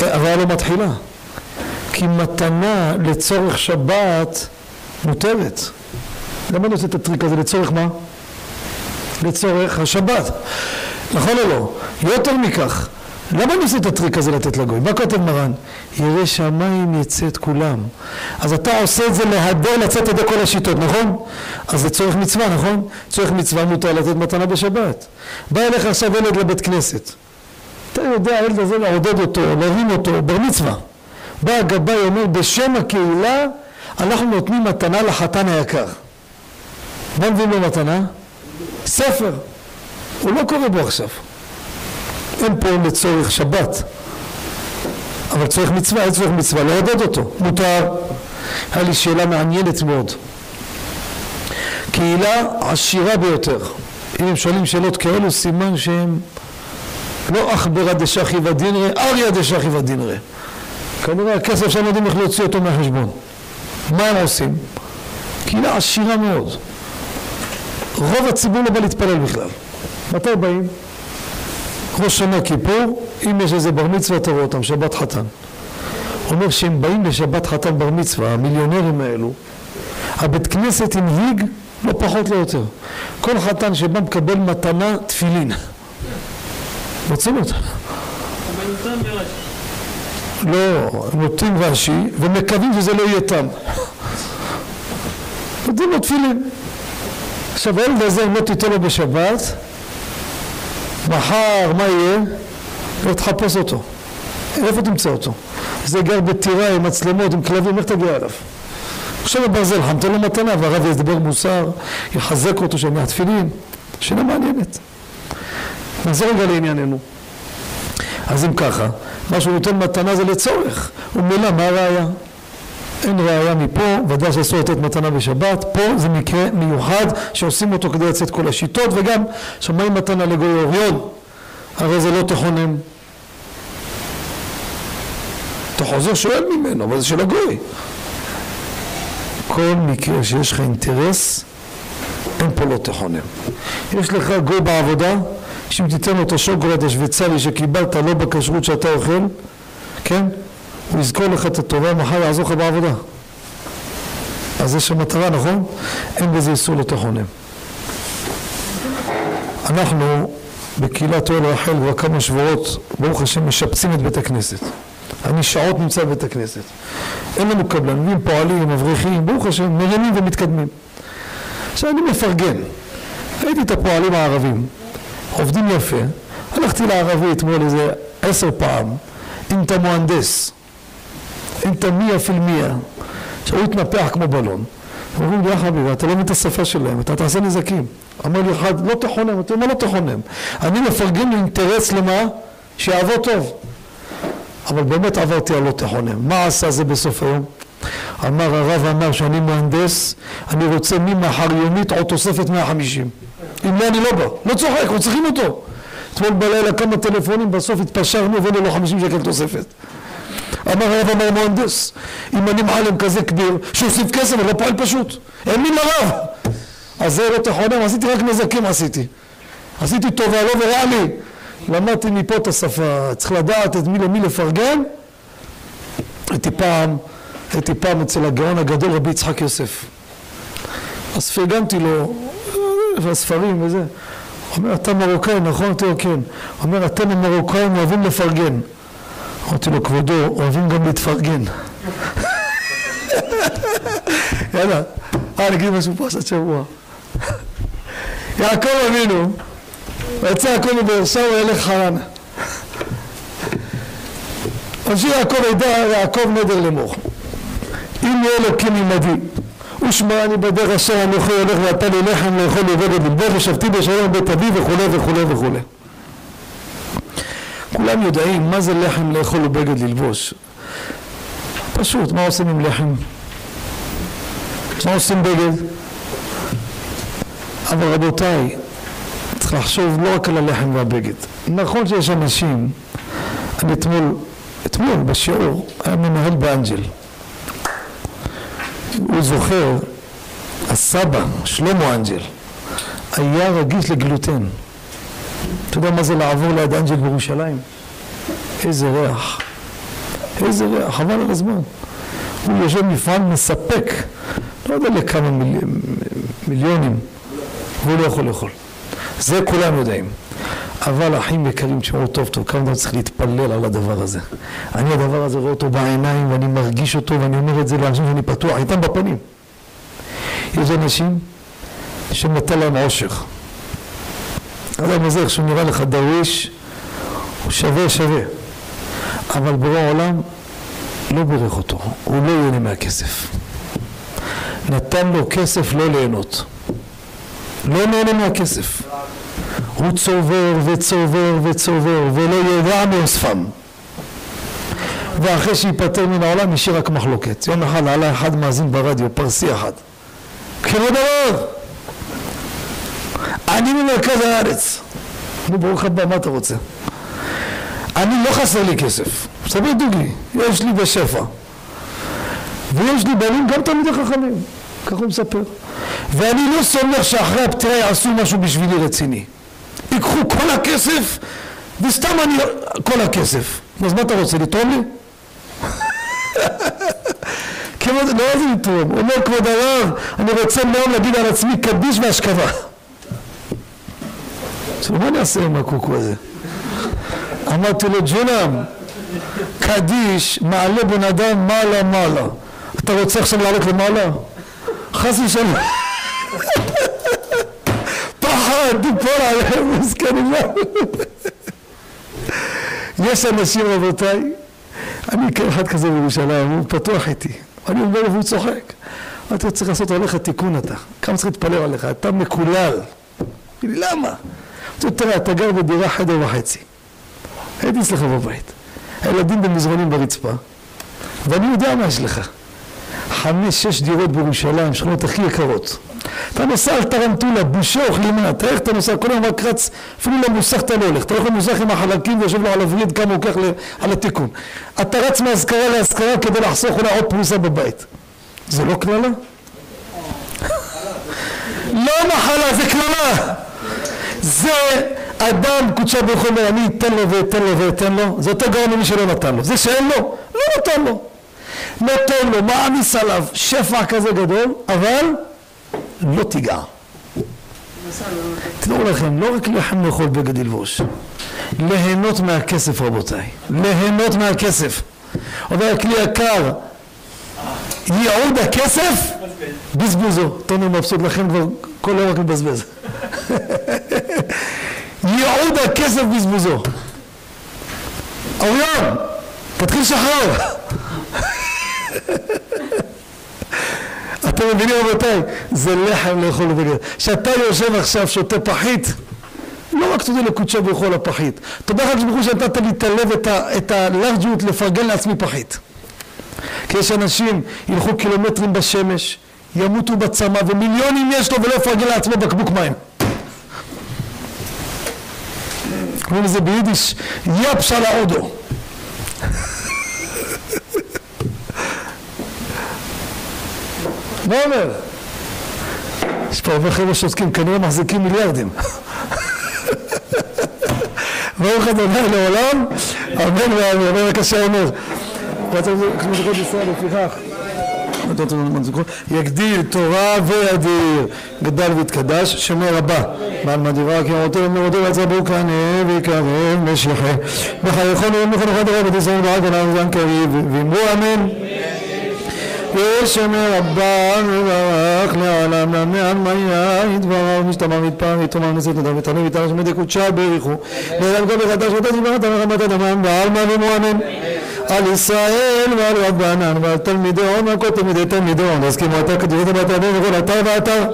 הראיה לא מתחילה כי מתנה לצורך שבת מותרת למה אני עושה את הטריק הזה? לצורך מה? לצורך השבת נכון או לא? יותר מכך למה אני עושה את הטריק הזה לתת לגוי? מה כותב מרן? ירא שמיים יצא את כולם. אז אתה עושה את זה להדר לצאת ידי כל השיטות, נכון? אז זה צורך מצווה, נכון? צורך מצווה מותר לתת מתנה בשבת. בא אליך עכשיו ילד לבית כנסת. אתה יודע, הילד הזה לעודד אותו, להרים אותו, בר מצווה. בא הגבאי אומר, בשם הקהילה אנחנו נותנים מתנה לחתן היקר. מה מביאים לו מתנה? ספר. הוא לא קורא בו עכשיו. אין פה לצורך שבת אבל צורך מצווה, אין צורך מצווה, לעודד אותו, מותר. היה לי שאלה מעניינת מאוד. קהילה עשירה ביותר. אם הם שואלים שאלות כאלו, סימן שהם לא עכברא דשכי ודינרא, אריה דשכי ודינרא. כנראה הכסף שהם יודעים איך להוציא אותו מהחשבון. מה הם עושים? קהילה עשירה מאוד. רוב הציבור לא בא להתפלל בכלל. מתי באים? ראש שנה כיפור, אם יש איזה בר מצווה אתה רואה אותם, שבת חתן. אומר שהם באים לשבת חתן בר מצווה, המיליונרים האלו, הבית כנסת הנהיג לא פחות לא יותר. כל חתן שבא מקבל מתנה תפילין. בינתיים ברש"י. לא, נוטים רש"י ומקווים שזה לא יהיה תם. נותנים לו תפילין. עכשיו הילד הזה אם לא תיתן לו בשבת, מחר מה יהיה? לא תחפש אותו. איפה תמצא אותו? זה גר בטירה עם מצלמות, עם כלבים, איך תגיע אליו? עכשיו בברזל חם, תן לו מתנה, והרב ידבר מוסר, יחזק אותו שם מהתפילין. שאלה מעניינת. נחזור רגע לענייננו. אז אם ככה, מה שהוא נותן מתנה זה לצורך. ומילא, מה הראיה? אין ראיה מפה, ודאי שאסור לתת מתנה בשבת, פה זה מקרה מיוחד שעושים אותו כדי לצאת כל השיטות, וגם שמעים מתנה לגוי אוריון, הרי זה לא תכונן. אתה חוזר שואל ממנו, אבל זה של הגוי. כל מקרה שיש לך אינטרס, אין פה לא תכונן. יש לך גוי בעבודה, שאם תיתן לו את השוקולד השוויצרי שקיבלת לא בכשרות שאתה אוכל, כן? הוא יזכור לך את הטובה, מחר יעזור לך בעבודה. אז יש שם מטרה, נכון? אין בזה איסור לתכונן. אנחנו בקהילת אוהל רחל כבר כמה שבועות, ברוך השם, משפצים את בית הכנסת. אני שעות נמצא בבית הכנסת. אין לנו קבלנים, פועלים, אברכים, ברוך השם, מרימים ומתקדמים. עכשיו אני מפרגן. ראיתי את הפועלים הערבים, עובדים יפה. הלכתי לערבי אתמול איזה עשר פעם, אינטה מוהנדס, אינטה מיה פיל מיה. עכשיו הוא התנפח כמו בלון. אומרים לי, יא חביבי, אתה לא מבין את השפה שלהם, אתה תעשה נזקים. אמר לי אחד, לא תכונם, אתה אומר לא תכונם. אני מפרגן לאינטרס למה? שיעבור טוב. אבל באמת עברתי על לא תכונם. מה עשה זה בסוף היום? אמר הרב אמר שאני מהנדס, אני רוצה ממחר יומית עוד תוספת 150. אם לא אני לא בא. לא צוחק, צריכים אותו. אתמול בלילה כמה טלפונים, בסוף התפשרנו והבאנו לו 50 שקל תוספת. אמר הרב אמר מהנדס, אם אני מעלם כזה כביר, שיוסיף כסף, אני לא פועל פשוט. האמין לרב. אז זה לא תכונם, עשיתי רק נזקים עשיתי. עשיתי טובה לו ורע לי. למדתי מפה את השפה, צריך לדעת את מי למי לפרגן. הייתי פעם, הייתי פעם אצל הגאון הגדול רבי יצחק יוסף. אז פרגנתי לו, והספרים וזה. הוא אומר, אתה מרוקאי, נכון? אמרתי לו, כן. אומר, אתם המרוקאים אוהבים לפרגן. אמרתי לו, כבודו, אוהבים גם להתפרגן. יאללה, אה, נגיד משהו פרשת שבוע. יעקב אבינו, ויצא יעקב מבאר שבע וילך חרן. אנשי יעקב ידע יעקב נדר לאמור. אם יהיה אלוקים עמדי, ושמרני בדרך אשר אנוכי הולך ואתה לי לחם לאכול ובגד ללבוש ושבתי בשלום בית אבי וכולי וכולי וכולי. כולם יודעים מה זה לחם לאכול ובגד ללבוש. פשוט, מה עושים עם לחם? מה עושים בגד? אבל רבותיי, צריך לחשוב לא רק על הלחם והבגד. נכון שיש אנשים, אני אתמול, אתמול בשיעור, היה מנהל באנג'ל. הוא זוכר, הסבא, שלמה אנג'ל, היה רגיש לגלוטן. אתה יודע מה זה לעבור ליד אנג'ל בירושלים? איזה ריח. איזה ריח, חבל על הזמן. הוא יושב מפעל מספק, לא יודע לכמה מיל... מיליונים, והוא לא יכול לאכול. זה כולם יודעים. אבל אחים יקרים, תשמעו טוב טוב, כמה אתה צריך להתפלל על הדבר הזה. אני הדבר הזה רואה אותו בעיניים ואני מרגיש אותו ואני אומר את זה לאנשים שאני פתוח איתם בפנים. יש אנשים שנתן להם עושר. אדם הזה, איך שהוא נראה לך דרוויש, הוא שווה שווה. אבל בורא העולם לא בירך אותו, הוא לא ייהנה מהכסף. נתן לו כסף לא ליהנות. לא נהנה מהכסף. הוא צובר וצובר וצובר ולא ידע מאוספם. ואחרי שייפטר מן העולם השאיר רק מחלוקת. יום אחד עלה אחד מאזין ברדיו, פרסי אחד. כבוד הרב, אני ממרכז הארץ. נו ברוך הבא, מה אתה רוצה? אני לא חסר לי כסף. מספר דוגי, יש לי בשפע. ויש לי בנים גם תלמידי חכמים. ככה הוא מספר. ואני לא סומך שאחרי הפטירה יעשו משהו בשבילי רציני. ייקחו כל הכסף, וסתם אני... כל הכסף. אז מה אתה רוצה, לתרום לי? כבוד, לא איזה לתרום, אומר כבוד הרב, אני רוצה מאוד להגיד על עצמי קדיש והשכבה. עכשיו מה אני אעשה עם הקוקו הזה? אמרתי לו, ג'ונם, קדיש מעלה בן אדם מעלה מעלה. אתה רוצה עכשיו לעלות למעלה? חס ושלום. פחד, תיפול עליהם, מסכנים. יש אנשים, רבותיי, אני מכיר אחד כזה בירושלים, הוא פתוח איתי. אני אומר לו והוא צוחק. אמרתי לו, צריך לעשות עליך תיקון אתה. כמה צריך להתפלל עליך? אתה מקולל. אמרתי למה? לו, תראה, אתה גר בדירה חדר וחצי. הייתי אצלך בבית. הילדים במזרונים ברצפה, ואני יודע מה יש לך. חמש, שש דירות בירושלים, שכונות הכי יקרות. אתה נוסע על טרנטולה, בושה וכלימה, תראה איך אתה נוסע, כל היום רק רץ, אפילו למוסך אתה לא הולך, אתה הולך למוסך עם החלקים ויושב לו על הווריד כמה הוא לוקח על התיקון. אתה רץ מהשכרה להשכרה כדי לחסוך אולי עוד פרוסה בבית. זה לא קללה? לא מחלה, זה קללה! זה אדם, קודשה ברוך הוא אומר, אני אתן לו ואתן לו ואתן לו, זה יותר גרוע ממי שלא נתן לו. זה שאין לו, לא נתן לו. נותן לו, מעמיס עליו שפע כזה גדול, אבל לא תיגע. תדעו לכם, לא רק לחם לאכול בגד ללבוש, ליהנות מהכסף רבותיי, ליהנות מהכסף. אומר הכלי יקר, ייעוד הכסף, בזבוזו. תומר מבסוט לכם כבר כל יום רק מבזבז. ייעוד הכסף בזבוזו. אוריון, תתחיל לשחרר. אתם מבינים רבותיי? זה לחם לאכול בגד. כשאתה יושב עכשיו שותה פחית, לא רק תודה לקודשו ברוך הוא הפחית, תודה לך ברוך הוא שנתת לי את הלב, את ה- את הלארג'יות לפרגן לעצמי פחית. כי יש אנשים ילכו קילומטרים בשמש, ימותו בצמא, ומיליונים יש לו ולא יפרגן לעצמו בקבוק מים. קוראים לזה ביידיש יפש על האודו. מה אומר? יש פה הרבה חבר'ה שעוסקים, כנראה מחזיקים מיליארדים. ברוך אדוני לעולם, אמן ואמן. אומר הקשה אומר. כמו זכות ישראל לפיכך. יגדיל תורה וידיר, גדל ויתקדש, שומר רבה. בעל מדירה כי אמרתו ומרותו ויצרבו כנה ויקרב משיחה. בחייכון ובמכון אחד הרב ישראל ברק עליו זן קריב ואמרו אמן. ושמר רבה מברך לעולם למען מיה יתברך משתמר מתפאר יתומר נשאת נדב ותעלה ויתעלה שמדי קודשה בריחו. לעולם כל מחדש ותת על רמת אדמם ועל מאמינו אמן? על ישראל ועל רבנן ועל תלמידי הון ועל כל תלמידי תלמידי הון אז כמו אתה כתובת בתרבים וכל אתר ואתר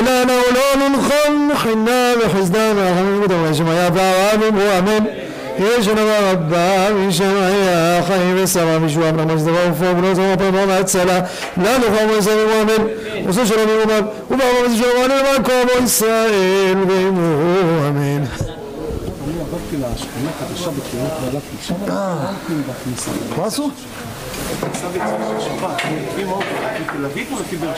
לנו לא ננחום חינה וחסדה ורחמים ודבר שמיה והרב אמרו אמן רבה משמעיה חיים ושרה משוע אמנה מה שדבר ופור ולא זרוע פרמה והצלה לנו חום וישראל ומואמן עושה שלום ומאמן וברמה וזה שלום כל עמו ישראל ואמרו אמן אני עברתי לשכונה חדשה ועלתי שם עברתי בכניסה. מה עשו? אביב או לפי באר?